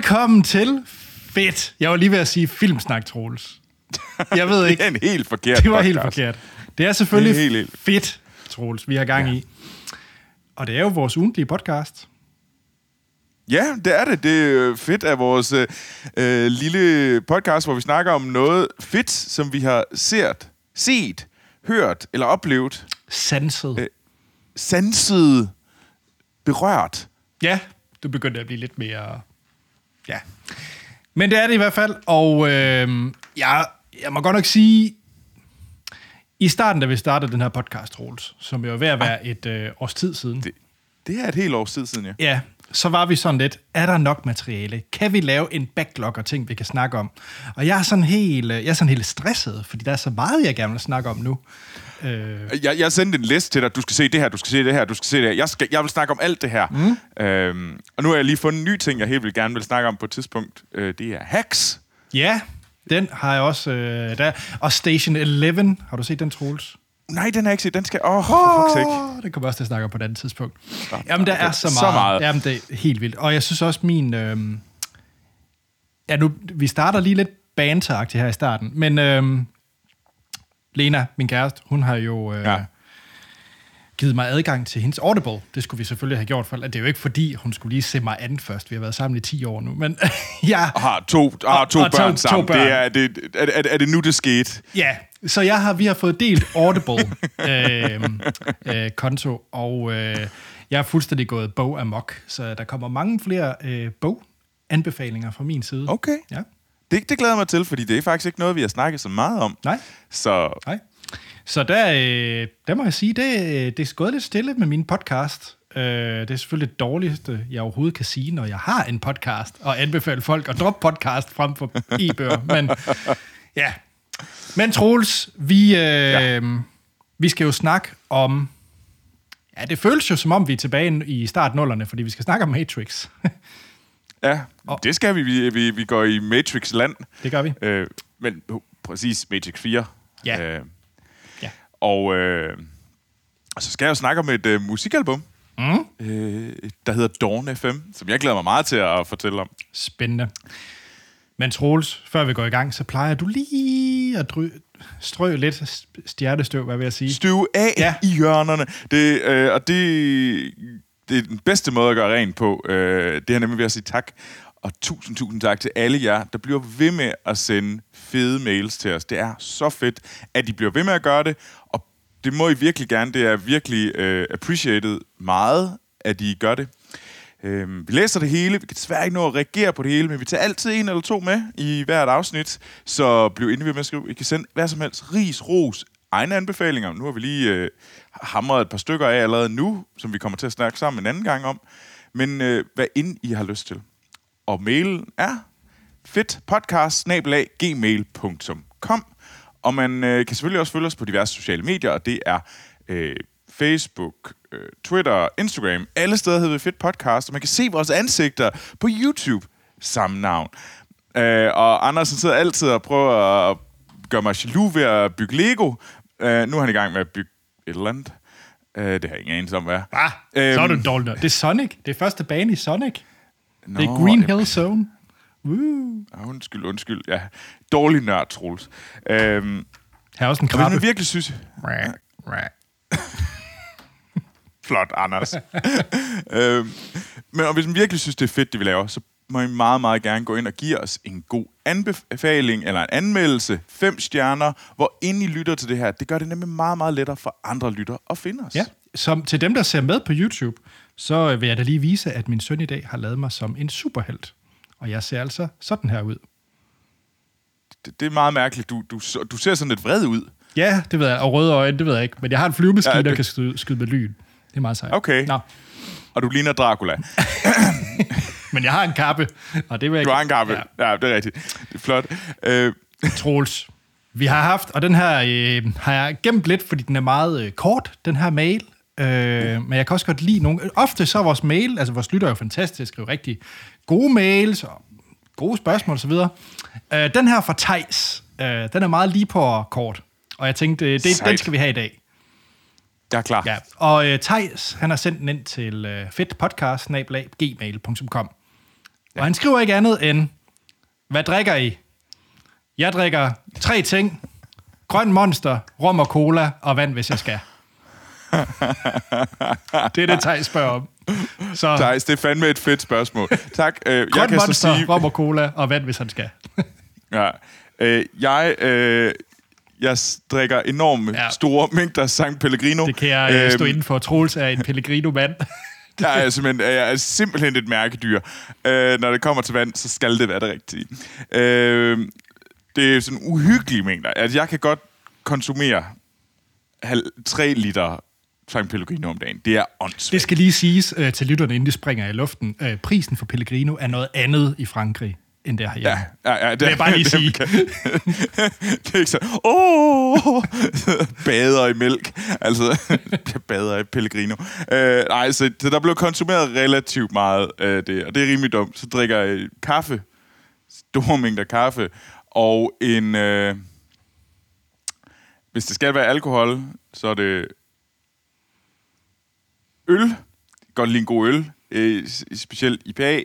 Velkommen til Fedt. Jeg var lige ved at sige Filmsnak, Troels. Jeg ved ikke. det er en helt forkert Det var helt podcast. forkert. Det er selvfølgelig Det er helt, helt. fedt, Troels, vi har gang ja. i. Og det er jo vores ugentlige podcast. Ja, det er det. Det er fedt af vores øh, øh, lille podcast, hvor vi snakker om noget fedt, som vi har set, set, hørt eller oplevet, Sanset. Øh. sanset, berørt. Ja, du begyndte at blive lidt mere... Ja. Men det er det i hvert fald, og øh, jeg, jeg må godt nok sige, i starten, da vi startede den her podcast, Troels, som jo er ved at være et øh, års tid siden, Det, det er et helt års tid siden, ja. ja, så var vi sådan lidt, er der nok materiale? Kan vi lave en backlog og ting, vi kan snakke om? Og jeg er sådan helt, øh, jeg er sådan helt stresset, fordi der er så meget, jeg gerne vil snakke om nu. Øh, Jeg, jeg sendte en liste til dig. Du skal se det her, du skal se det her, du skal se det her. Jeg, skal, jeg vil snakke om alt det her. Mm. Øhm, og nu har jeg lige fundet en ny ting, jeg helt vil gerne vil snakke om på et tidspunkt. Øh, det er hacks. ja, den har jeg også øh, der. Og Station 11, har du set den, Troels? Nej, den jeg ikke set. Den skal... Åh, oh, for fuck's sake. Det kommer også til at snakke om på et andet tidspunkt. Jamen, der er så meget. Så meget. Jamen, det er helt vildt. Og jeg synes også, min... Øhm, ja, nu, vi starter lige lidt banteragtigt her i starten, men øhm, Lena, min kæreste, hun har jo øh, ja. Ja. givet mig adgang til hendes Audible. Det skulle vi selvfølgelig have gjort, for det er jo ikke fordi, hun skulle lige se mig an først. Vi har været sammen i 10 år nu, men ja, Og har to, og har to og to- børn to sammen. børn. Det er, det, er, er, er det nu, det skete? Ja, så jeg har, vi har fået delt Audible øh, øh, konto, og øh, jeg er fuldstændig gået bog amok, så der kommer mange flere øh, boganbefalinger fra min side. Okay. Ja, Det, det glæder jeg mig til, fordi det er faktisk ikke noget, vi har snakket så meget om. nej, Så nej. Så der, øh, der må jeg sige, det, det er gået lidt stille med min podcast. Øh, det er selvfølgelig det dårligste, jeg overhovedet kan sige, når jeg har en podcast, og anbefale folk at droppe podcast frem for e-bøger. Men ja, men Troels, vi, øh, ja. vi skal jo snakke om... Ja, det føles jo som om, vi er tilbage i start nullerne, fordi vi skal snakke om Matrix. ja, det skal vi. Vi, vi, vi går i Matrix-land. det gør vi. Øh, men præcis Matrix 4. Ja. Øh, Ja. og øh, og så skal jeg jo snakke om et øh, musikalbum, Mm. øh, der hedder Dawn FM, som jeg glæder mig meget til at fortælle om. Spændende. Men Troels, før vi går i gang, så plejer du lige at dry, strø lidt stjernestøv, hvad vil jeg sige? Støv af ja. i hjørnerne. Det, øh, og det, det er den bedste måde at gøre rent på. Øh, det er nemlig ved at sige tak. Og tusind, tusind tak til alle jer, der bliver ved med at sende fede mails til os. Det er så fedt, at I bliver ved med at gøre det. Og det må I virkelig gerne. Det er virkelig øh, appreciated meget, at I gør det. Øhm, vi læser det hele. Vi kan desværre ikke nå at reagere på det hele, men vi tager altid en eller to med i hvert afsnit. Så bliv endelig ved med at skrive. I kan sende hvad som helst. Ris, ros, egne anbefalinger. Nu har vi lige øh, hamret et par stykker af allerede nu, som vi kommer til at snakke sammen en anden gang om. Men øh, hvad end I har lyst til. Og mailen er fedtpodcast-gmail.com Og man øh, kan selvfølgelig også følge os på diverse sociale medier, og det er øh, Facebook, øh, Twitter, Instagram. Alle steder hedder vi Fedt Podcast, og man kan se vores ansigter på YouTube. Samme navn. Øh, og Andersen sidder altid og prøver at gøre mig jaloux ved at bygge Lego. Øh, nu er han i gang med at bygge et eller andet. Øh, det har jeg ingen anelse om, hvad. Ah, så er du Øhm, dårlig. Det er Sonic. Det er første bane i Sonic. Nå, det er Green. Hill Zone. Woo. Undskyld, undskyld. Ja, dårlig nørd, Troels. Øhm, Her er også en krabbe. man virkelig synes... Rah, rah. Flot, Anders. øhm, men og hvis man virkelig synes, det er fedt, det vi laver, så må I meget, meget gerne gå ind og give os en god anbefaling eller en anmeldelse. Fem stjerner, hvor ind I lytter til det her. Det gør det nemlig meget, meget lettere for andre lytter at finde os. Ja, som til dem, der ser med på YouTube, så vil jeg da lige vise, at min søn i dag har lavet mig som en superhelt. Og jeg ser altså sådan her ud. Det, det er meget mærkeligt. Du, du, du ser sådan lidt vred ud. Ja, det ved jeg. Og røde øjne, det ved jeg ikke. Men jeg har en flyvemaskine, Ja, ja, det- der kan skyde, skyde med lyn. Det er meget sejt. Okay. Nå, Og du ligner Dracula. men jeg har en kappe, og det vil jeg Du har en kappe. Ja. Ja, det er rigtigt. Det er flot. Øh, Troels. Vi har haft, og den her øh, har jeg gemt lidt, fordi den er meget øh, kort, den her mail. Øh, men jeg kan også godt lide nogle... Ofte så er vores mail, altså vores lytter er jo fantastisk, skriver rigtig gode mails og gode spørgsmål osv. Øh, den her fra Tejs, øh, den er meget lige på kort. Og jeg tænkte, øh, det, den Sejt. skal vi have i dag. Jeg er klar. Ja, og øh, Thijs, han har sendt den ind til øh, fedtpodcast gmail.com. Og han skriver ikke andet end, hvad drikker I? Jeg drikker tre ting. Grøn monster, rum og cola og vand, hvis jeg skal. det er det, Thijs spørger om. Så Thijs, det er fandme et fedt spørgsmål. Tak. Øh, grøn jeg kan så monster, sige... rum og cola og vand, hvis han skal. Ja. Øh, jeg, øh, jeg drikker enorme Ja. store mængder San Pellegrino. Det kan jeg øh, stå Øhm, inden for. Troels er en Pellegrino-mand. Jeg er simpelthen, jeg er simpelthen et mærkedyr. Øh, når det kommer til vand, så skal det være det rigtige. Øh, det er sådan uhyggelige mængder. Altså, jeg kan godt konsumere halv, 3 liter San Pellegrino om dagen. Det er åndssvagt. Det skal lige siges øh, til lytterne, inden de springer i luften. Øh, prisen for Pellegrino er noget andet i Frankrig, end det er herhjemme. Ja, ja, ja, det Vil jeg bare lige sige. det er ikke så, åh, bader i mælk. Altså, jeg bader i Pellegrino. Øh, nej, så, så der blev konsumeret relativt meget af det, og det er rimelig dumt. Så drikker jeg kaffe, store mængder kaffe, og en... Øh, hvis det skal være alkohol, så er det øl. Kan Godt lide en god øl, øh, specielt IPA.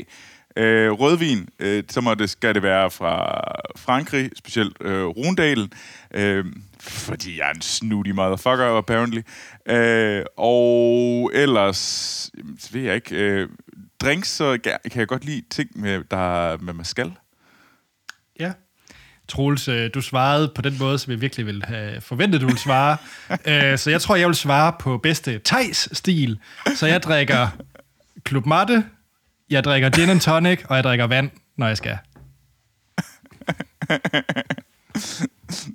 Øh, rødvin, øh, så må det, skal det være fra Frankrig, specielt øh, Rundalen, øh, fordi jeg er en snooty motherfucker, apparently. Øh, og ellers, jamen, ved jeg ikke, øh, drinks, så kan jeg godt lide ting med, der med mascal. Ja. Troels, øh, du svarede på den måde, som jeg virkelig ville have forventet, du ville svare. Øh, så jeg tror, jeg vil svare på bedste Thijs-stil. Så jeg drikker Club Matte, jeg drikker gin and tonic, og jeg drikker vand, når jeg skal.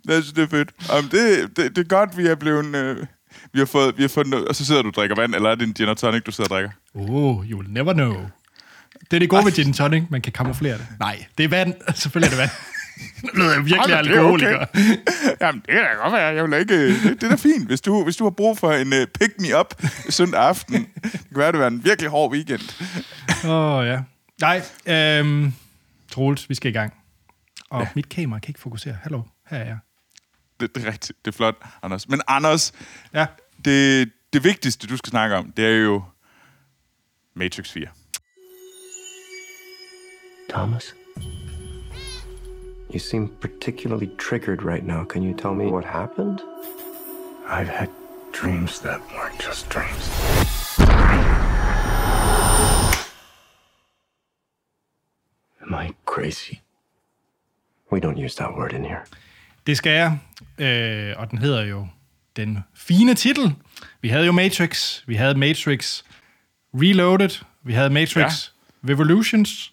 Jeg synes, det er fedt. Um, det, det, det, er godt, vi er blevet... Øh, vi har fået, vi har fået noget, og så sidder du og drikker vand, eller er det en gin og tonic, du sidder og drikker? Oh, you will never know. Det er det gode ved gin and tonic, man kan kamuflere det. Nej, det er vand. Selvfølgelig er det vand. Nu lyder jeg virkelig Ej, men det er alkoholiker. okay. Jamen, det kan da godt være. Jeg vil ikke... Det, det er da fint. Hvis du, hvis du har brug for en uh, pick-me-up søndag aften, det kan være, det var en virkelig hård weekend. Åh, oh, ja. Nej, øhm, Troels, vi skal i gang. Og ja. mit kamera kan ikke fokusere. Hallo, her er jeg. Det, det er rigtigt. Det er flot, Anders. Men Anders, Ja, det, det vigtigste, du skal snakke om, det er jo Matrix 4. Thomas? You seem particularly triggered right now. Can you tell me what happened? I've had dreams that weren't just dreams. Am I crazy? We don't use that word in here. det skal jeg. Øh, og den hedder jo den fine titel. Vi havde jo Matrix, vi havde Matrix Reloaded, vi havde Matrix ja. Revolutions.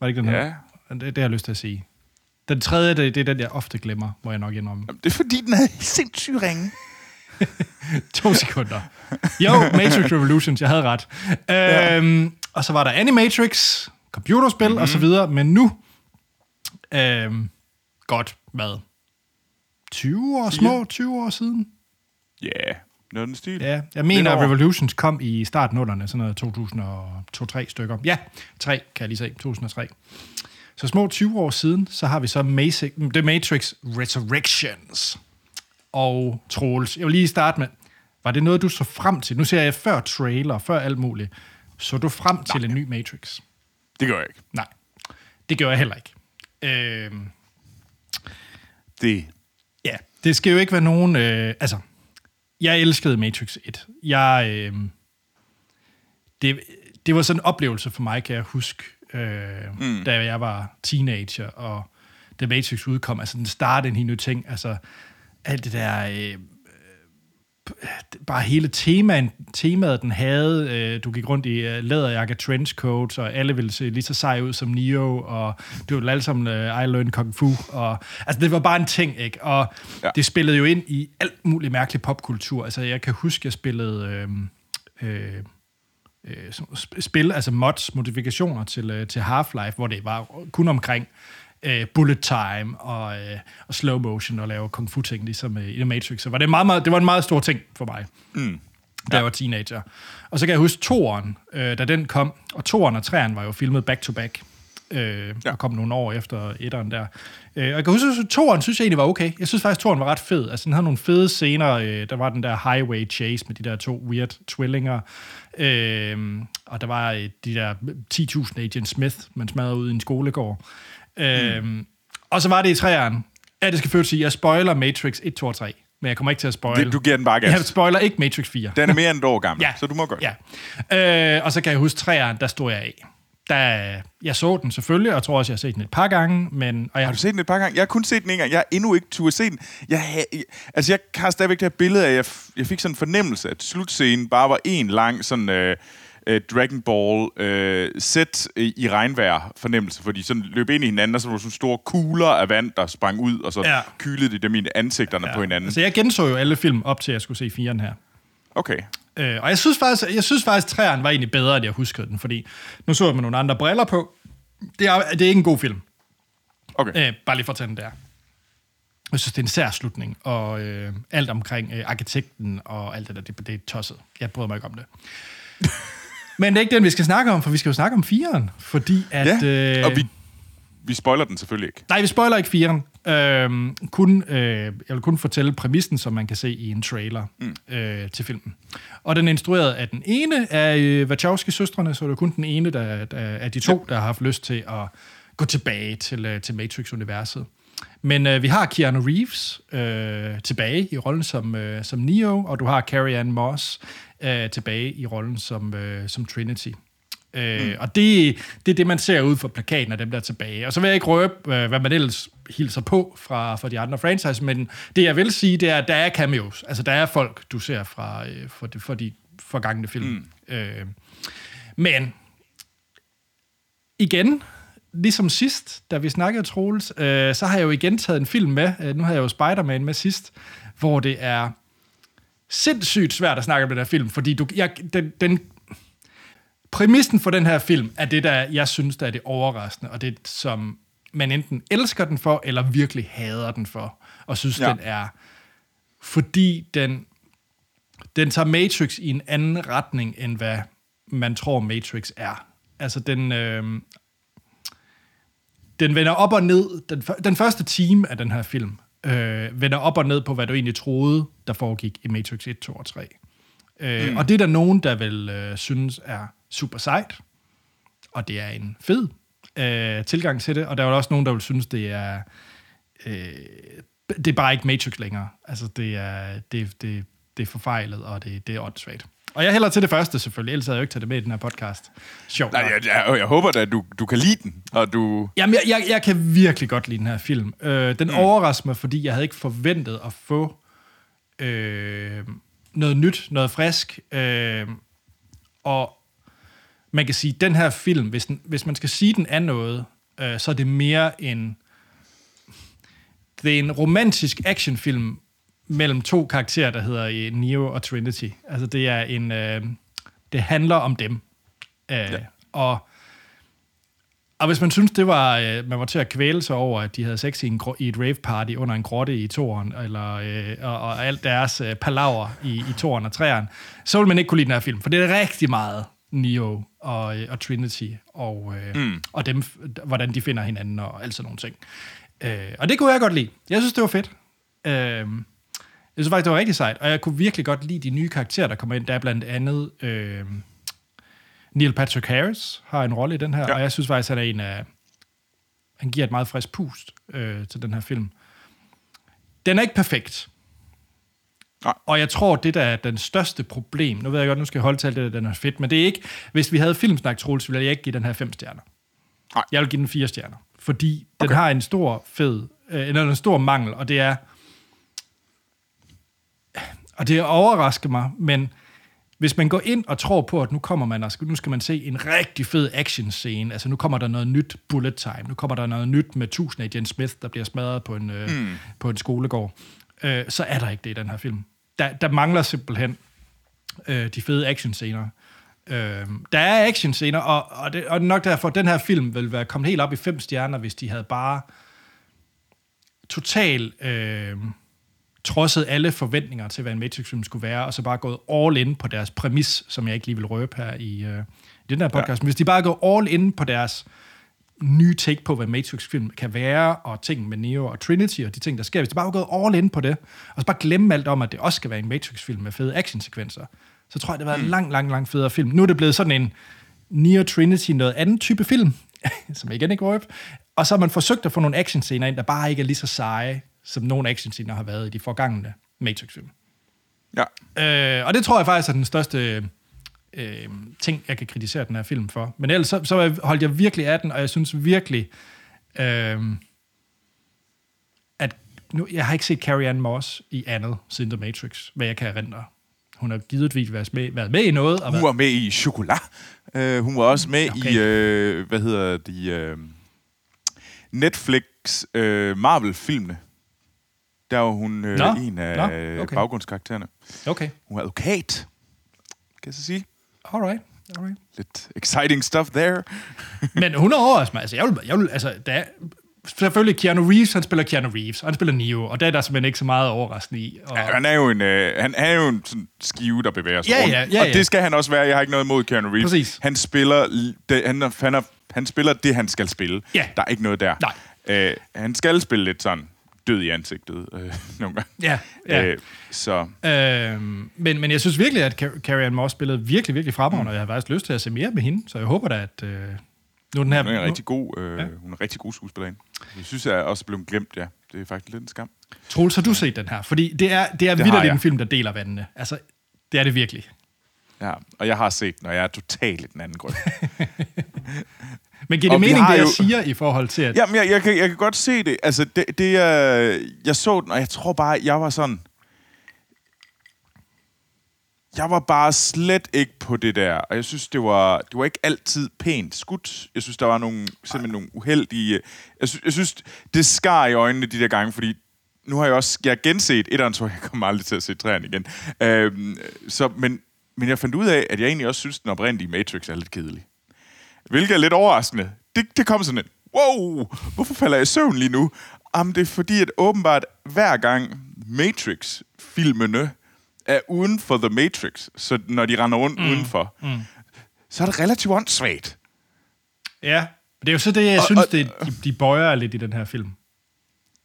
Var det ikke den her? Ja. Det, det har jeg lyst til at sige. Den tredje, det, det er den, jeg ofte glemmer, må jeg nok indrømme. Det er fordi, den havde sindssygt ringe. To sekunder. Jo, Matrix Revolutions, jeg havde ret. Øhm, og så var der Animatrix, computerspil mm-hmm. og så videre, men nu, øhm, godt, hvad? 20 år, små 20 år siden? Ja, yeah. noget den stil. Ja, jeg mener, at. Revolutions kom i starten af sådan noget 2002-3 stykker. Ja, 3 kan jeg lige se, 2003. Så små 20 år siden, så har vi så Matrix, The Matrix Resurrections. Og Troels, jeg vil lige starte med, var det noget, du så frem til? Nu ser jeg før trailer, før alt muligt. Så du frem til en ny Matrix? Det gør jeg ikke. Nej, det gør jeg heller ikke. Øhm, Det. Ja, det skal jo ikke være nogen... Øh, altså, jeg elskede Matrix 1. Jeg, øh, det, det var sådan en oplevelse for mig, kan jeg huske, øh, mm. da jeg var teenager, og da Matrix udkom. Altså, den startede en helt ny ting. Altså, alt det der... Øh, bare hele temaen, temaet, den havde. Øh, du gik rundt i øh, læderjakke, trenchcoats, og alle ville se lige så sej ud som Neo, og det var alle sammen øh, I Learned Kung Fu. Og, altså, det var bare en ting, ikke? Og ja. Ja. det spillede jo ind i alt muligt mærkelig popkultur. Altså, jeg kan huske, jeg spillede... Øh, øh, øh, spil, altså mods, modifikationer til, øh, til Half-Life, hvor det var kun omkring øh, bullet time og, øh, og slow motion og lave kung fu ting, ligesom øh, i The Matrix. Så var det, meget, meget, det var en meget stor ting for mig, mm. da jeg var teenager. Og så kan jeg huske toeren, øh, da den kom, og toeren og træeren var jo filmet back-to-back. Øh, Ja. og kom nogle år efter etteren der. Øh, og jeg kan huske, at toeren synes jeg egentlig var okay. Jeg synes faktisk, at toeren var ret fed. Altså, den havde nogle fede scener. Øh, der var den der highway chase med de der to weird tvillinger. Øh, og der var øh, de der 10.000 Agent Smith, man smadrede ud i en skolegård. Øh, Og så var det i træerne. Ja, det skal først sige, jeg spoiler Matrix 1, 2 og 3. Men jeg kommer ikke til at spoil. Det- du giver den bare gas. Jeg spoiler ikke Matrix 4. Den er mere end et år gammel, Ja. så du må godt. Ja. Øh, og så kan jeg huske træerne, der stod jeg af. Der, jeg så den selvfølgelig, og jeg tror også, jeg har set den et par gange, men... Og jeg, Har du set den et par gange? Jeg har kun set den en gang. Jeg har endnu ikke turde se den. Jeg, ha- altså, jeg har stadigvæk det her billede af, at jeg, jeg fik sådan en fornemmelse, at slutscenen bare var en lang sådan... Øh, øh, Dragon Ball øh, sæt i i regnvejr fornemmelse, fordi sådan løb ind i hinanden, og så var der sådan store kugler af vand, der sprang ud, og så Ja. kylede de dem i ansigterne ja. på hinanden. Altså, jeg genså jo alle film op til, at jeg skulle se firen her. Okay. Øh, og jeg synes faktisk, jeg synes faktisk, træerne var egentlig bedre, end jeg huskede den, fordi nu så jeg med nogle andre briller på. Det er, det er ikke en god film. Okay. Øh, bare lige for at tage den der. Jeg synes, det er en sær slutning, og øh, alt omkring øh, arkitekten og alt det der, det, det er tosset. Jeg bryder mig ikke om det. Men det er ikke den, vi skal snakke om, for vi skal jo snakke om firen, fordi at... Ja, øh, og vi, vi spoiler den selvfølgelig ikke. Nej, vi spoiler ikke firen. Øhm, kun, øh, jeg vil kun fortælle præmissen, som man kan se i en trailer mm. øh, til filmen. Og den er instrueret af den ene af øh, Wachowski-søstrene, så det er kun den ene der, der, af de to, der har haft lyst til at gå tilbage til, øh, til Matrix-universet. Men øh, vi har Keanu Reeves øh, tilbage i rollen som, øh, som Neo, og du har Carrie Ann Moss øh, tilbage i rollen som, øh, som Trinity. Øh, mm. Og det, det er det, man ser ud fra plakaten af dem, der er tilbage. Og så vil jeg ikke røbe, øh, hvad man ellers hilser på fra, fra de andre franchise, men det, jeg vil sige, det er, at der er cameos. Altså, der er folk, du ser fra, øh, fra, de, fra de forgangne film. Mm. Øh, men igen, ligesom sidst, da vi snakkede Troels, øh, så har jeg jo igen taget en film med. Øh, nu har jeg jo Spider-Man med sidst, hvor det er sindssygt svært at snakke om den her film, fordi du, jeg, den, den præmissen for den her film er det, der jeg synes, der er det overraskende, og det, som man enten elsker den for, eller virkelig hader den for, og synes, ja. Den er... Fordi den, den tager Matrix i en anden retning, end hvad man tror, Matrix er. Altså, den... Øh, den vender op og ned. Den, den første time af den her film øh, vender op og ned på, hvad du egentlig troede, der foregik i Matrix 1, 2 og 3. Øh, mm. Og det er der nogen, der vil øh, synes er super sejt, og det er en fed øh, tilgang til det, og der er også nogen, der vil synes, det er øh, det er bare ikke Matrix længere. Altså, det er, det, det, det er forfejlet, og det, det er åndssvagt. Og jeg hælder til det første selvfølgelig, ellers havde jeg jo ikke taget det med i den her podcast. Sjovt. Nej, jeg, jeg, jeg håber da, at du, du kan lide den, og du... Jamen, jeg, jeg, jeg kan virkelig godt lide den her film. Øh, den mm. overrasker mig, fordi jeg havde ikke forventet at få øh, noget nyt, noget frisk. Øh, og man kan sige, at den her film, hvis, den, hvis man skal sige, den er noget, øh, så er det mere en... Det er en romantisk actionfilm mellem to karakterer, der hedder øh, Neo og Trinity. Altså, det er en... Øh, det handler om dem. Øh, ja. Og og hvis man synes, det var, øh, man var til at kvæle sig over, at de havde sex i, en, i et rave party under en grotte i toren, eller, øh, og, og alt deres øh, palaver i, i toren og træerne, så vil man ikke kunne lide den her film, for det er rigtig meget Neo og, øh, og Trinity, og, øh, mm. og dem, hvordan de finder hinanden, og alt sådan nogle ting. Øh, og det kunne jeg godt lide. Jeg synes, det var fedt. Øh, jeg synes faktisk, det var rigtig sejt, og jeg kunne virkelig godt lide de nye karakterer, der kommer ind. Der er blandt andet... Øh, Neil Patrick Harris har en rolle i den her, ja. Og jeg synes faktisk, han er en af... Han giver et meget frisk pust øh, til den her film. Den er ikke perfekt. Nej. Og jeg tror, det der er den største problem, nu ved jeg godt, nu skal jeg holde til det, den er fedt, men det er ikke, hvis vi havde filmsnak, Troels, ville jeg ikke give den her fem stjerner. Nej. Jeg vil give den fire stjerner, fordi den Okay. har en stor fed, øh, eller en stor mangel, og det er, og det overrasker mig, men hvis man går ind og tror på, at nu kommer man, og skal- nu skal man se en rigtig fed action scene, altså nu kommer der noget nyt bullet time, nu kommer der noget nyt med 1000 Agent Smith, der bliver smadret på en, øh, mm. på en skolegård, øh, så er der ikke det i den her film. Der, der mangler simpelthen øh, de fede actionscener. Øh, der er actionscener, og, og, det, og nok derfor, at den her film vil være kommet helt op i fem stjerner, hvis de havde bare total øh, trodset alle forventninger til, hvad en Matrix-film skulle være, og så bare gået all in på deres præmis, som jeg ikke lige vil røbe her i, øh, i den her podcast. Ja. Men hvis de bare går all in på deres nye take på, hvad Matrix-film kan være, og ting med Neo og Trinity, og de ting, der sker. Hvis de bare var gået all in på det, og så bare glemme alt om, at det også skal være en Matrix-film med fede actionsekvenser, så tror jeg, det var en lang, lang, lang federe film. Nu er det blevet sådan en Neo Trinity, noget anden type film, som igen ikke røb. Og så har man forsøgt at få nogle actionscener ind, der bare ikke er lige så seje, som nogle actionscener har været i de forgangne Matrix-film. Ja. Øh, og det tror jeg faktisk er den største øh, ting, jeg kan kritisere den her film for. Men ellers så, så holdt jeg virkelig af den, og jeg synes virkelig, øh, at nu, jeg har ikke set Carrie Ann Moss i andet siden The Matrix, hvad jeg kan erindre. Hun har givetvis været med, været med i noget. Og Hun var med i Chocolat. Uh, hun var også med Okay. i, uh, hvad hedder de, uh, Netflix uh, Marvel-filmene. Der var hun uh, Nå, en af nå, okay. okay. baggrundskaraktererne. okay, Hun er advokat, kan jeg så sige. alright. alright. Lidt exciting stuff there. Men hun overrasker mig. Altså, jeg vil, jeg vil, altså, der er, selvfølgelig Keanu Reeves, han spiller Keanu Reeves, og han spiller Neo, og det er der simpelthen ikke så meget overraskende i. Og, Ja, han er jo en, øh, han er jo en sådan skive, der bevæger sig Ja, rundt. ja, ja, og ja. det skal han også være. Jeg har ikke noget imod Keanu Reeves. Præcis. Han spiller, det, han, han, er, han spiller det, han skal spille. Ja. Der er ikke noget der. Nej. Øh, han skal spille lidt sådan død i ansigtet øh, nogle gange. Ja, ja. Øh, så Øhm, men, men jeg synes virkelig, at Car- Carrie Ann Moss spillede virkelig, virkelig fremragende, og jeg har faktisk lyst til at se mere med hende, så jeg håber da, at øh, nu er den her... hun er en rigtig god, øh, Ja. hun er rigtig god skuespillerinde. Jeg synes, jeg er også blevet glemt, ja. Det er faktisk lidt en skam. Troels, har du set den her? Fordi det er, det er Det vildt en film, der deler vandene. Altså, det er det virkelig. Ja, og jeg har set den, og jeg er totalt i den anden grund. Men giver det Og mening, det jeg jo- siger, i forhold til, at... Jamen, jeg, jeg, kan, jeg kan godt se det. Altså, det, det er... Jeg så den, og jeg tror bare, jeg var sådan... Jeg var bare slet ikke på det der, og jeg synes, det var, det var ikke altid pænt skudt. Jeg synes, der var nogle, simpelthen nogle uheldige... Jeg synes, jeg synes, det skar i øjnene de der gange, fordi nu har jeg også jeg har genset et så jeg kommer aldrig til at se træerne igen. Øhm, så, men, men jeg fandt ud af, at jeg egentlig også synes, den oprindelige Matrix er lidt kedelig. Hvilket er lidt overraskende. Det, det kom sådan et, wow, hvorfor falder jeg i søvn lige nu? Jamen, det er fordi, at åbenbart hver gang Matrix-filmene er uden for The Matrix, så når de render rundt mm. udenfor, mm. så er det relativt åndssvagt. Ja, det er jo så det, jeg Og- synes, og- det, de, de bøjer lidt i den her film.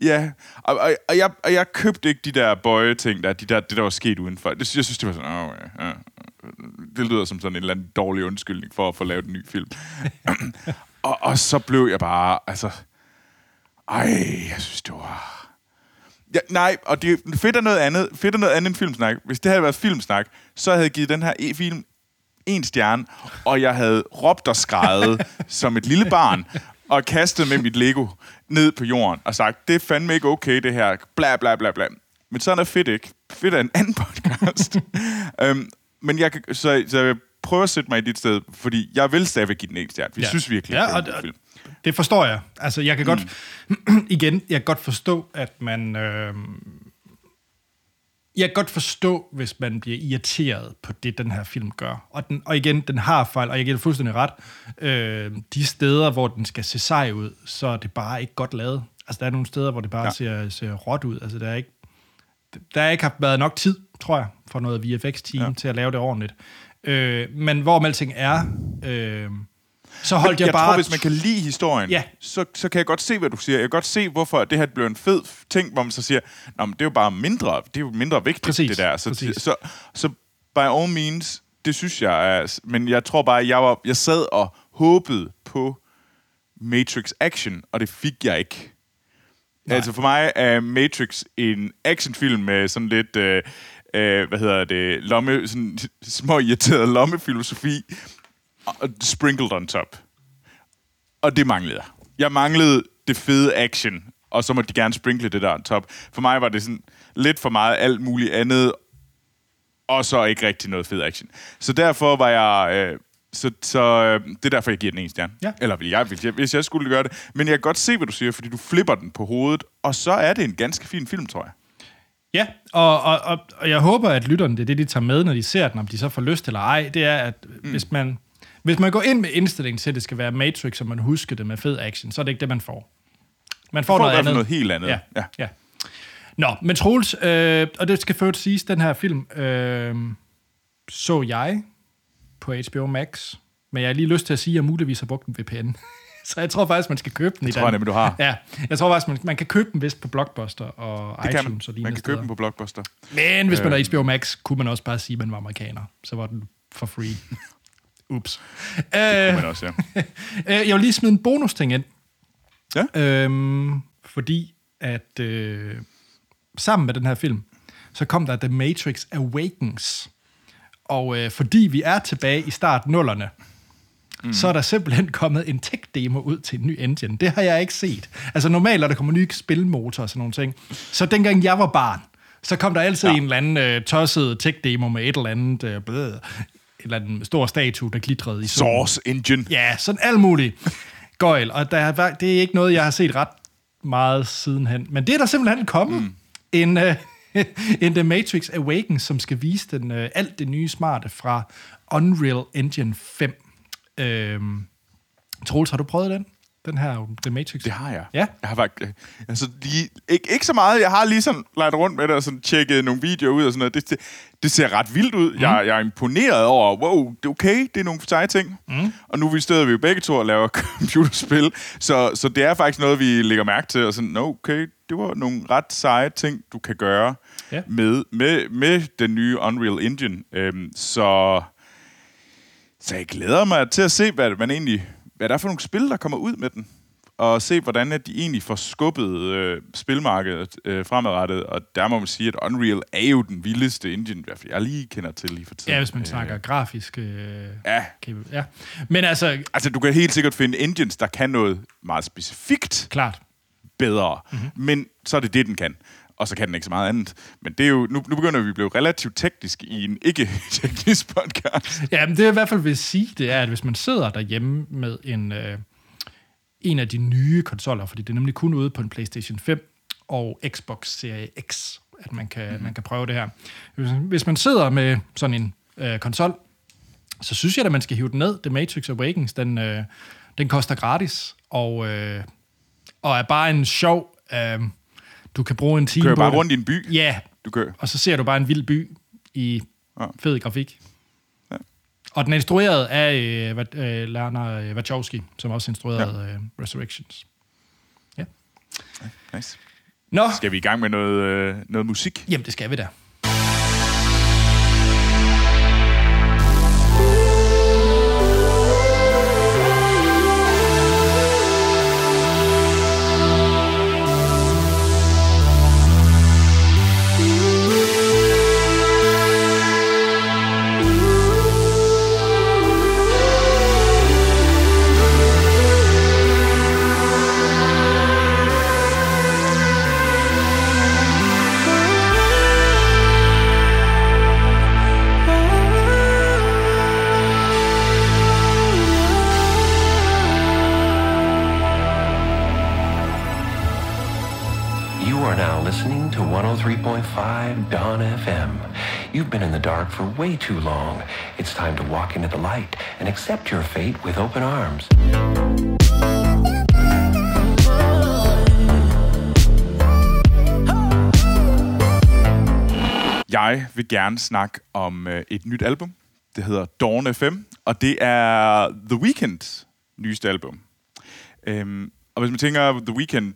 Ja, og, og, og, jeg, og jeg købte ikke de der bøje-ting, der, de der, det der var sket udenfor. Det, jeg synes, det var sådan, åh, ja, ja. Det lyder som sådan en eller anden dårlig undskyldning for at få lavet en ny film. og, og så blev jeg bare, altså, ej, jeg synes, det var... Ja, nej, og det er fedt er noget andet, fedt er noget andet end filmsnak. Hvis det havde været filmsnak, så havde jeg givet den her e- film en stjerne, og jeg havde råbt og skrejet som et lille barn, og kastet med mit Lego ned på jorden, og sagt, det er fandme ikke okay, det her, bla bla bla bla. Men sådan er fedt ikke. Fedt er en anden podcast. øhm, men jeg kan, så, så jeg prøver at sætte mig i dit sted, fordi jeg vil stadigvæk give den en stjerne. Vi ja. synes virkelig, ja, det er en film. det forstår jeg. Altså, jeg kan godt... igen, jeg kan godt forstå, at man... Øh, jeg kan godt forstå, hvis man bliver irriteret på det, den her film gør. Og, den, og igen, den har fejl, og jeg giver det fuldstændig ret. Øh, de steder, hvor den skal se sej ud, så er det bare ikke godt lavet. Altså, der er nogle steder, hvor det bare. Ja. ser, ser råt ud. Altså, der er ikke, der er ikke haft været nok tid, tror jeg, for noget VFX-team ja. Til at lave det ordentligt. Øh, men hvor alting er, øh, så holdt jeg, jeg, jeg bare... tror, hvis man kan lide historien, Ja. så, så kan jeg godt se, hvad du siger. Jeg kan godt se, hvorfor det her blev en fed ting, hvor man så siger, Nå, men det er jo bare mindre, det er jo mindre vigtigt, Præcis, det der. Så, præcis. så, så by all means, det synes jeg er... Men jeg tror bare, jeg, var, jeg sad og håbede på Matrix Action, og det fik jeg ikke. Nej. Altså for mig er Matrix en actionfilm med sådan lidt, øh, øh, hvad hedder det, lomme, sådan små irriteret lommefilosofi, og sprinkled on top. Og det manglede jeg. Jeg manglede det fede action, og så må de gerne sprinkle det der on top. For mig var det sådan lidt for meget alt muligt andet, og så ikke rigtig noget fed action. Så derfor var jeg... Øh, så, så øh, det er derfor, jeg giver den en stjerne. Ja. Eller vil jeg, vil jeg, hvis jeg skulle gøre det. Men jeg kan godt se, hvad du siger, fordi du flipper den på hovedet, og så er det en ganske fin film, tror jeg. Ja, og, og, og, og jeg håber, at lytterne, det er det, de tager med, når de ser den, om de så får lyst eller ej, det er, at mm. hvis, man, hvis man går ind med indstilling til, at det skal være Matrix, og man husker det med fed action, så er det ikke det, man får. Man får, får noget andet. noget helt andet. Ja, ja. Ja. ja. Nå, men Troels, øh, og det skal først siges, den her film øh, så jeg på HBO Max, men jeg har lige lyst til at sige, at jeg muligvis har brugt en VPN. Så jeg tror faktisk, man skal købe den i tror jeg nemlig, du har. Ja, jeg tror faktisk, man, man kan købe den vist på Blockbuster og Det iTunes kan man. og lignende Man kan steder. købe den på Blockbuster. Men hvis man er HBO Max, kunne man også bare sige, at man var amerikaner. Så var den for free. Ups. Øh, Men også, ja. øh, jeg vil lige smide en bonus ting ind. Ja. Øhm, fordi at øh, sammen med den her film, så kom der The Matrix Awakens. Og øh, fordi vi er tilbage i start nullerne, mm. så er der simpelthen kommet en tech-demo ud til en ny engine. Det har jeg ikke set. Altså normalt, når der kommer nye spilmotor og sådan nogle ting. Så dengang jeg var barn, så kom der altid ja. en eller anden øh, tosset tech-demo med et eller andet, øh, blød, et eller andet stor statue, der glitrede i solen. Source Engine. Ja, sådan alt muligt gøjl. Og der, er- det er ikke noget, jeg har set ret meget sidenhen. Men det er der simpelthen kommet. Mm. En, uh, en The Matrix Awakens, som skal vise den, øh, alt det nye smarte fra Unreal Engine 5. Øhm, Troels, har du prøvet den? Den her The Matrix? Det har jeg. Ja. Jeg har faktisk, altså lige, ikke, ikke så meget. Jeg har lige sådan leget rundt med det og sådan tjekket nogle videoer ud og sådan noget. Det, det, det ser ret vildt ud. Mm. Jeg, jeg er imponeret over, wow, det er okay, det er nogle seje ting. Mm. Og nu er vi stedet, vi jo begge to og laver computerspil. Så, så det er faktisk noget, vi lægger mærke til. Og sådan, no, okay, det var nogle ret seje ting, du kan gøre Ja. med, med, med den nye Unreal Engine. Øhm, så, så jeg glæder mig til at se, hvad man egentlig hvad der er for nogle spil, der kommer ud med den. Og se, hvordan at de egentlig får skubbet øh, spilmarkedet øh, fremadrettet. Og der må man sige, at Unreal er jo den vildeste engine, i hvert fald jeg lige kender til lige for tiden. Ja, hvis man snakker grafisk. Øh, Ja, ja. Men altså, altså du kan helt sikkert finde engines, der kan noget meget specifikt klart. bedre. Mhm. Mm-hmm. Men så er det det, den kan. Og så kan den ikke så meget andet. Men det er jo, nu, nu begynder vi at blive relativt teknisk i en ikke-teknisk podcast. Ja, men det jeg i hvert fald vil sige, det er, at hvis man sidder derhjemme med en, øh, en af de nye konsoller, fordi det er nemlig kun ude på en PlayStation 5 og Xbox Series X, at man kan, mm. man kan prøve det her. Hvis, hvis man sidder med sådan en øh, konsol, så synes jeg, at man skal hive den ned. The Matrix Awakens, den, øh, den koster gratis, og, øh, og er bare en sjov... Øh, du kan bruge en time kører på bare det. rundt i en by. Ja, Du kører. og så ser du bare en vild by i Ja. fed grafik. Ja. Og den er instrueret af øh, øh, Lana Wachowski, som også instruerede ja. øh, Resurrections. Ja. Nice. Nå, Skal vi i gang med noget, øh, noget musik? jamen det skal vi da. You are now listening to 103.5 Dawn FM. You've been in the dark for way too long. It's time to walk into the light and accept your fate with open arms. Jeg vil gerne snakke om øh, et nyt album. Det hedder Dawn FM, og det er The Weeknds nyeste album. Øhm, og hvis man tænker The Weeknd,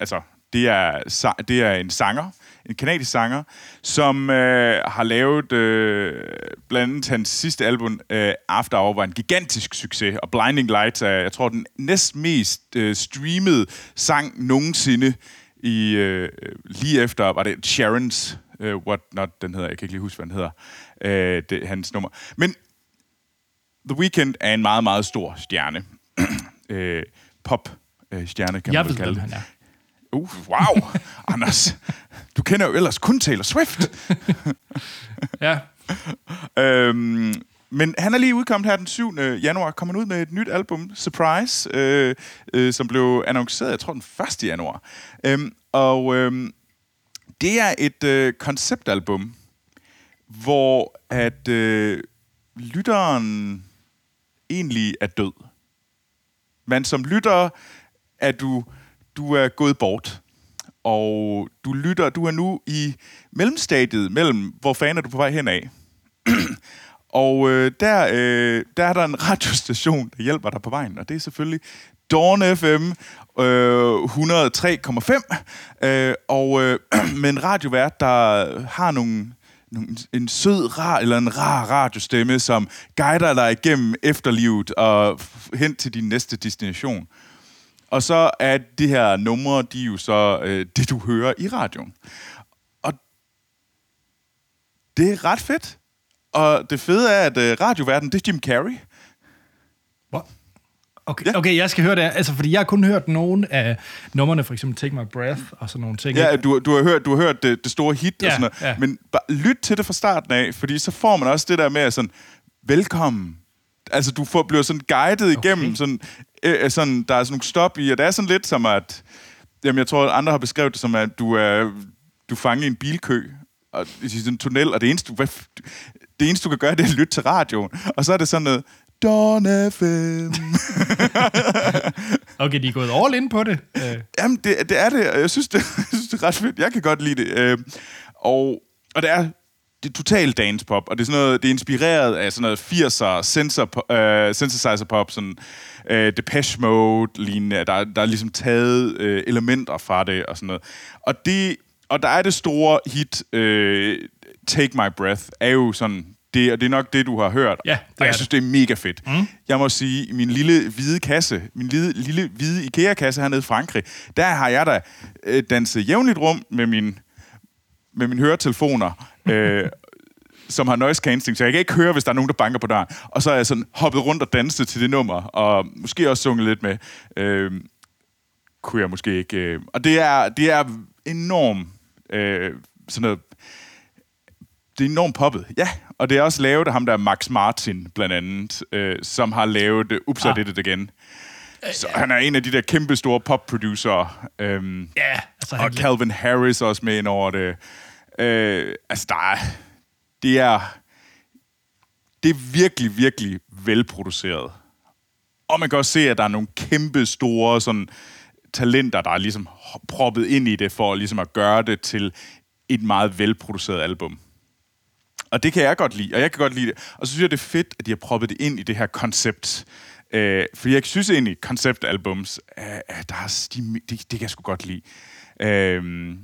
altså det er, det er en sanger, en kanadisk sanger, som øh, har lavet øh, blandt andet hans sidste album, øh, After Hour, var en gigantisk succes, og Blinding Lights er, jeg tror, den næst mest øh, streamede sang nogensinde i øh, lige efter, var det Sharon's øh, What Not, den hedder, jeg kan ikke lige huske, hvad den hedder, øh, det, hans nummer. Men The Weeknd er en meget, meget stor stjerne. øh, pop øh, stjerne, kan Jeg man ved, kalde det. han er. Uh, wow, Anders. Du kender jo ellers kun Taylor Swift. Ja, øhm, men han er lige udkommet her den 7. januar, kommer ud med et nyt album, Surprise, øh, øh, som blev annonceret, jeg tror den 1. januar. Øhm, og øhm, det er et øh, konceptalbum, hvor at øh, lytteren egentlig er død. Men som lytter er du, du er gået bort. Og du lytter, du er nu i mellemstadiet mellem, hvor fanden er du på vej henad. og øh, der, øh, der er der en radiostation, der hjælper dig på vejen, og det er selvfølgelig Dawn FM øh, 103,5, øh, og øh, med en radiovært, der har nogle, en sød, rar, eller en rar radiostemme, som guider dig igennem efterlivet og hen til din næste destination. Og så er de her numre, de er jo så øh, det, du hører i radioen. Og det er ret fedt. Og det fede er, at øh, radioverden, det er Jim Carrey. Hvor? Okay, Ja. okay, jeg skal høre det. Altså, fordi jeg har kun hørt nogle af numrene, for eksempel Take My Breath og sådan nogle ting. Ja, du, du har hørt, du har hørt det, det store hit Ja, og sådan noget. ja. Men bare lyt til det fra starten af, fordi så får man også det der med sådan, velkommen. Altså, du får, bliver sådan guidet igennem, Okay. sådan, øh, sådan, der er sådan nogle stop i, og det er sådan lidt som at, jamen jeg tror, andre har beskrevet det som, at du er, du er fanget i en bilkø, og i sådan en tunnel, og det eneste, du, hvad, det eneste, du kan gøre, det er at lytte til radioen. Og så er det sådan noget, Dawn FM. Okay, de er gået all in på det. Øh, Jamen, det, det er det, og jeg synes det, jeg synes, det er ret fedt. Jeg kan godt lide det. Øh, og, og det er det er totalt dance pop, og det er, sådan noget, det er inspireret af sådan noget 80'er sensor, øh, synthesizer pop, sådan øh, Depeche Mode lignende. Der, der er ligesom taget øh, elementer fra det og sådan noget. Og, det, og der er det store hit, øh, Take My Breath, er jo sådan, det, og det er nok det, du har hørt. Ja, det og jeg det. synes, det er mega fedt. Mm. Jeg må sige, min lille hvide kasse, min lille, lille hvide IKEA-kasse hernede i Frankrig, der har jeg da øh, danset jævnligt rum med min med mine høretelefoner, øh, som har noise cancelling, så jeg kan ikke høre, hvis der er nogen, der banker på døren. Og så er jeg sådan hoppet rundt og danset til det nummer, og måske også sunget lidt med. Øh, kunne jeg måske ikke. Øh. Og det er, det er enormt øh, sådan noget, det er enormt poppet, ja. Og det er også lavet af ham der Max Martin, blandt andet, øh, som har lavet Ups, I Ah. Did It Again. Så han er en af de der kæmpe store pop-producer. Øhm, ja, altså, og Calvin Harris også med ind over det. Øh, altså, der er... Det er... Det er virkelig, virkelig velproduceret. Og man kan også se, at der er nogle kæmpe store sådan, talenter, der er ligesom proppet ind i det, for ligesom at gøre det til et meget velproduceret album. Og det kan jeg godt lide, og jeg kan godt lide det. Og så synes jeg, det er fedt, at de har proppet det ind i det her koncept. Øh, fordi jeg synes egentlig, konceptalbums, øh, øh der er, de, det, det kan jeg sgu godt lide. Øh,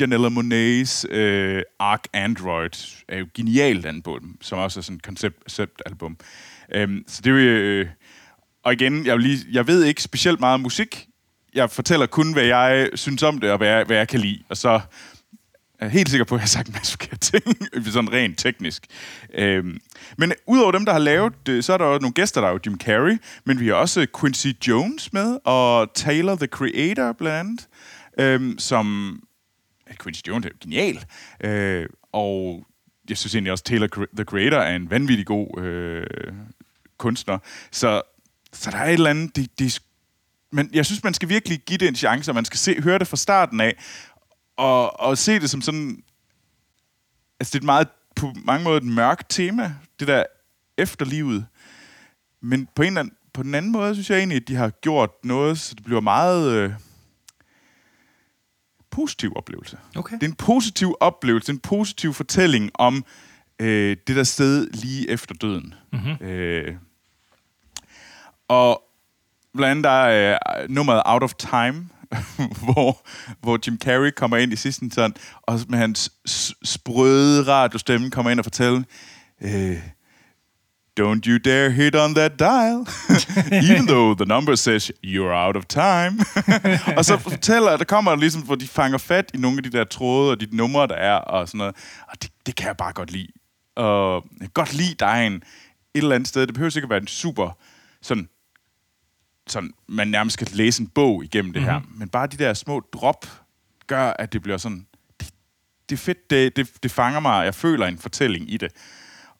Janella Monet's øh, Arc Android er jo genialt album, som også er sådan et koncept- konceptalbum. Øhm, så det er jo... Øh, og igen, jeg, lige, jeg ved ikke specielt meget om musik. Jeg fortæller kun, hvad jeg synes om det, og hvad jeg, hvad jeg kan lide. Og så jeg helt sikker på, at jeg har sagt en masse forkerte ting, sådan rent teknisk. Øhm, men udover dem, der har lavet det, så er der også nogle gæster, der er jo Jim Carrey, men vi har også Quincy Jones med, og Taylor the Creator blandt andet, øhm, som ja, Quincy Jones er jo genial, øh, og jeg synes egentlig også, Taylor the Creator er en vanvittig god øh, kunstner. Så, så der er et eller andet... Det, de, men jeg synes, man skal virkelig give det en chance, og man skal se, høre det fra starten af, og, og se det som sådan... Altså, det er et meget, på mange måder et mørkt tema, det der efterlivet. Men på, en eller anden, på den anden måde, synes jeg egentlig, at de har gjort noget, så det bliver meget øh, positiv oplevelse. Okay. Det er en positiv oplevelse, en positiv fortælling om øh, det der sted lige efter døden. Mm-hmm. Øh, og blandt andet der er øh, nummeret Out of Time, hvor, hvor Jim Carrey kommer ind i sidste sådan, og med hans sprøde radiostemme kommer ind og fortæller, øh, Don't you dare hit on that dial, even though the number says you're out of time. og så fortæller, der kommer ligesom, hvor de fanger fat i nogle af de der tråde og de numre, der er, og sådan noget. Og det, det kan jeg bare godt lide. Og jeg kan godt lide, der er en, et eller andet sted, det behøver sikkert være en super, sådan, sådan, man nærmest skal læse en bog igennem det her. Men bare de der små drop, gør, at det bliver sådan, det, det er fedt, det, det, det fanger mig, jeg føler en fortælling i det.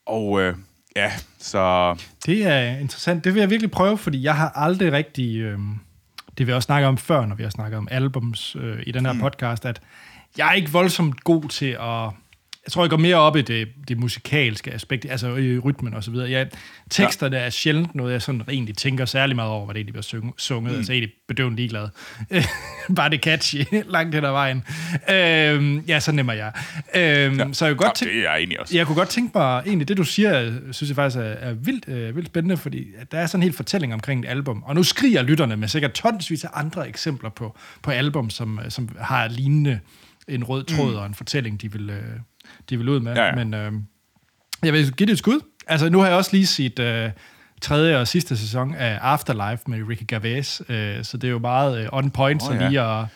Og øh, ja, så Det er interessant. Det vil jeg virkelig prøve, fordi jeg har aldrig rigtig... Øh, det vil jeg også snakke om før, når vi har snakket om albums øh, i den her mm. podcast, at jeg er ikke voldsomt god til at jeg tror, jeg går mere op i det, det musikalske aspekt, altså i rytmen og så videre. Ja, teksterne ja. er sjældent noget, jeg sådan egentlig tænker særlig meget over, hvad det egentlig bliver syng- sunget. Mm. Altså egentlig bedøvende ligeglad. Bare det catchy, langt hen ad vejen. Øhm, ja, så nemmer jeg. Øhm, ja. Så jeg kunne godt Ja, tænke... det er jeg egentlig også. Jeg kunne godt tænke mig, egentlig det du siger, synes jeg faktisk er, er vildt, øh, vildt spændende, fordi at der er sådan en hel fortælling omkring et album. Og nu skriger lytterne med sikkert tonsvis af andre eksempler på, på album, som, øh, som har lignende en rød tråd mm. og en fortælling, de vil, øh, de vil ud med. Ja, ja. Men øh, jeg vil give det et skud. Altså, nu har jeg også lige set øh, tredje og sidste sæson af Afterlife med Ricky Gervais, øh, så det er jo meget øh, on point, oh, så ja. lige at...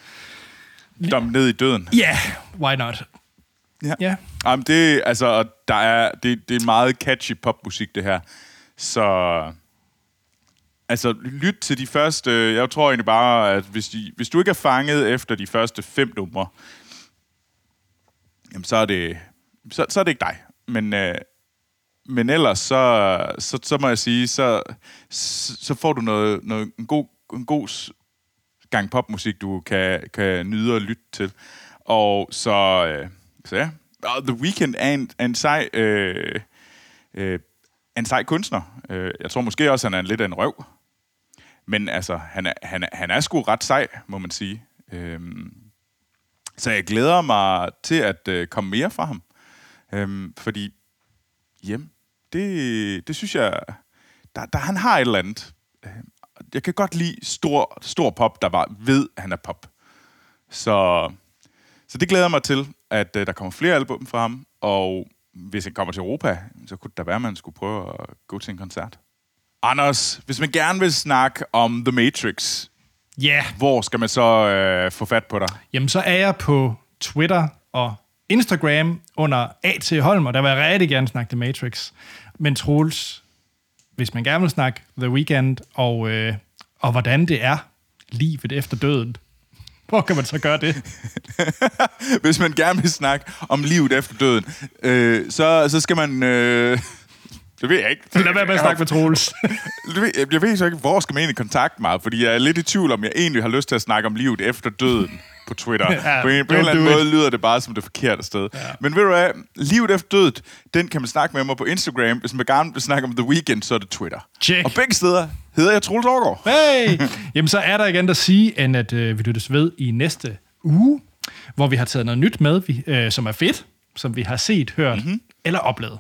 Dom ned i døden. Ja, yeah, why not? Ja. Ja. Jamen, det, altså, der er, det, det er meget catchy popmusik, det her. Så... Altså, lyt til de første... Jeg tror egentlig bare, at hvis, de, hvis du ikke er fanget efter de første fem numre, jamen, så er det, så, så er det ikke dig. Men, øh, men ellers, så, så, så må jeg sige, så, så, får du noget, noget, en, god, en god gang popmusik, du kan, kan nyde og lytte til. Og så, øh, så ja, og The Weeknd er en, en sej... Øh, øh, en sej kunstner. Øh, jeg tror måske også, han er lidt af en røv. Men altså, han er, han er, han er sgu ret sej, må man sige. Øhm, så jeg glæder mig til at øh, komme mere fra ham. Øhm, fordi, jamen, det, det synes jeg, der, der, han har et eller andet. Øhm, Jeg kan godt lide stor, stor pop, der bare ved, at han er pop. Så, så det glæder jeg mig til, at øh, der kommer flere album fra ham, og hvis han kommer til Europa, så kunne det da være, at man skulle prøve at gå til en koncert. Anders, hvis man gerne vil snakke om The Matrix, Ja, yeah. hvor skal man så øh, få fat på dig? Jamen, så er jeg på Twitter og Instagram under A.T. Holm, og der vil jeg rigtig gerne snakke The Matrix. Men Troels, hvis man gerne vil snakke The Weeknd og, øh, og hvordan det er livet efter døden, hvor kan man så gøre det? Hvis man gerne vil snakke om livet efter døden, øh, så, så skal man... Øh, det ved jeg ikke. Lad være med at snakke med Troels. Det ved- Jeg, ved så ikke, hvor skal man egentlig kontakte mig, fordi jeg er lidt i tvivl om, jeg egentlig har lyst til at snakke om livet efter døden på Twitter. Ja, på en, på en eller anden it. måde lyder det bare som det forkerte sted. Ja. Men ved du hvad, livet efter døden, den kan man snakke med mig på Instagram. Hvis man gerne vil snakke om The Weeknd, så er det Twitter. Check. Og begge steder hedder jeg Troels Aargaard. Hey! Jamen, så er der igen at sige, end at øh, vi lyttes ved i næste uge, hvor vi har taget noget nyt med, vi, øh, som er fedt, som vi har set, hørt mm-hmm. eller oplevet.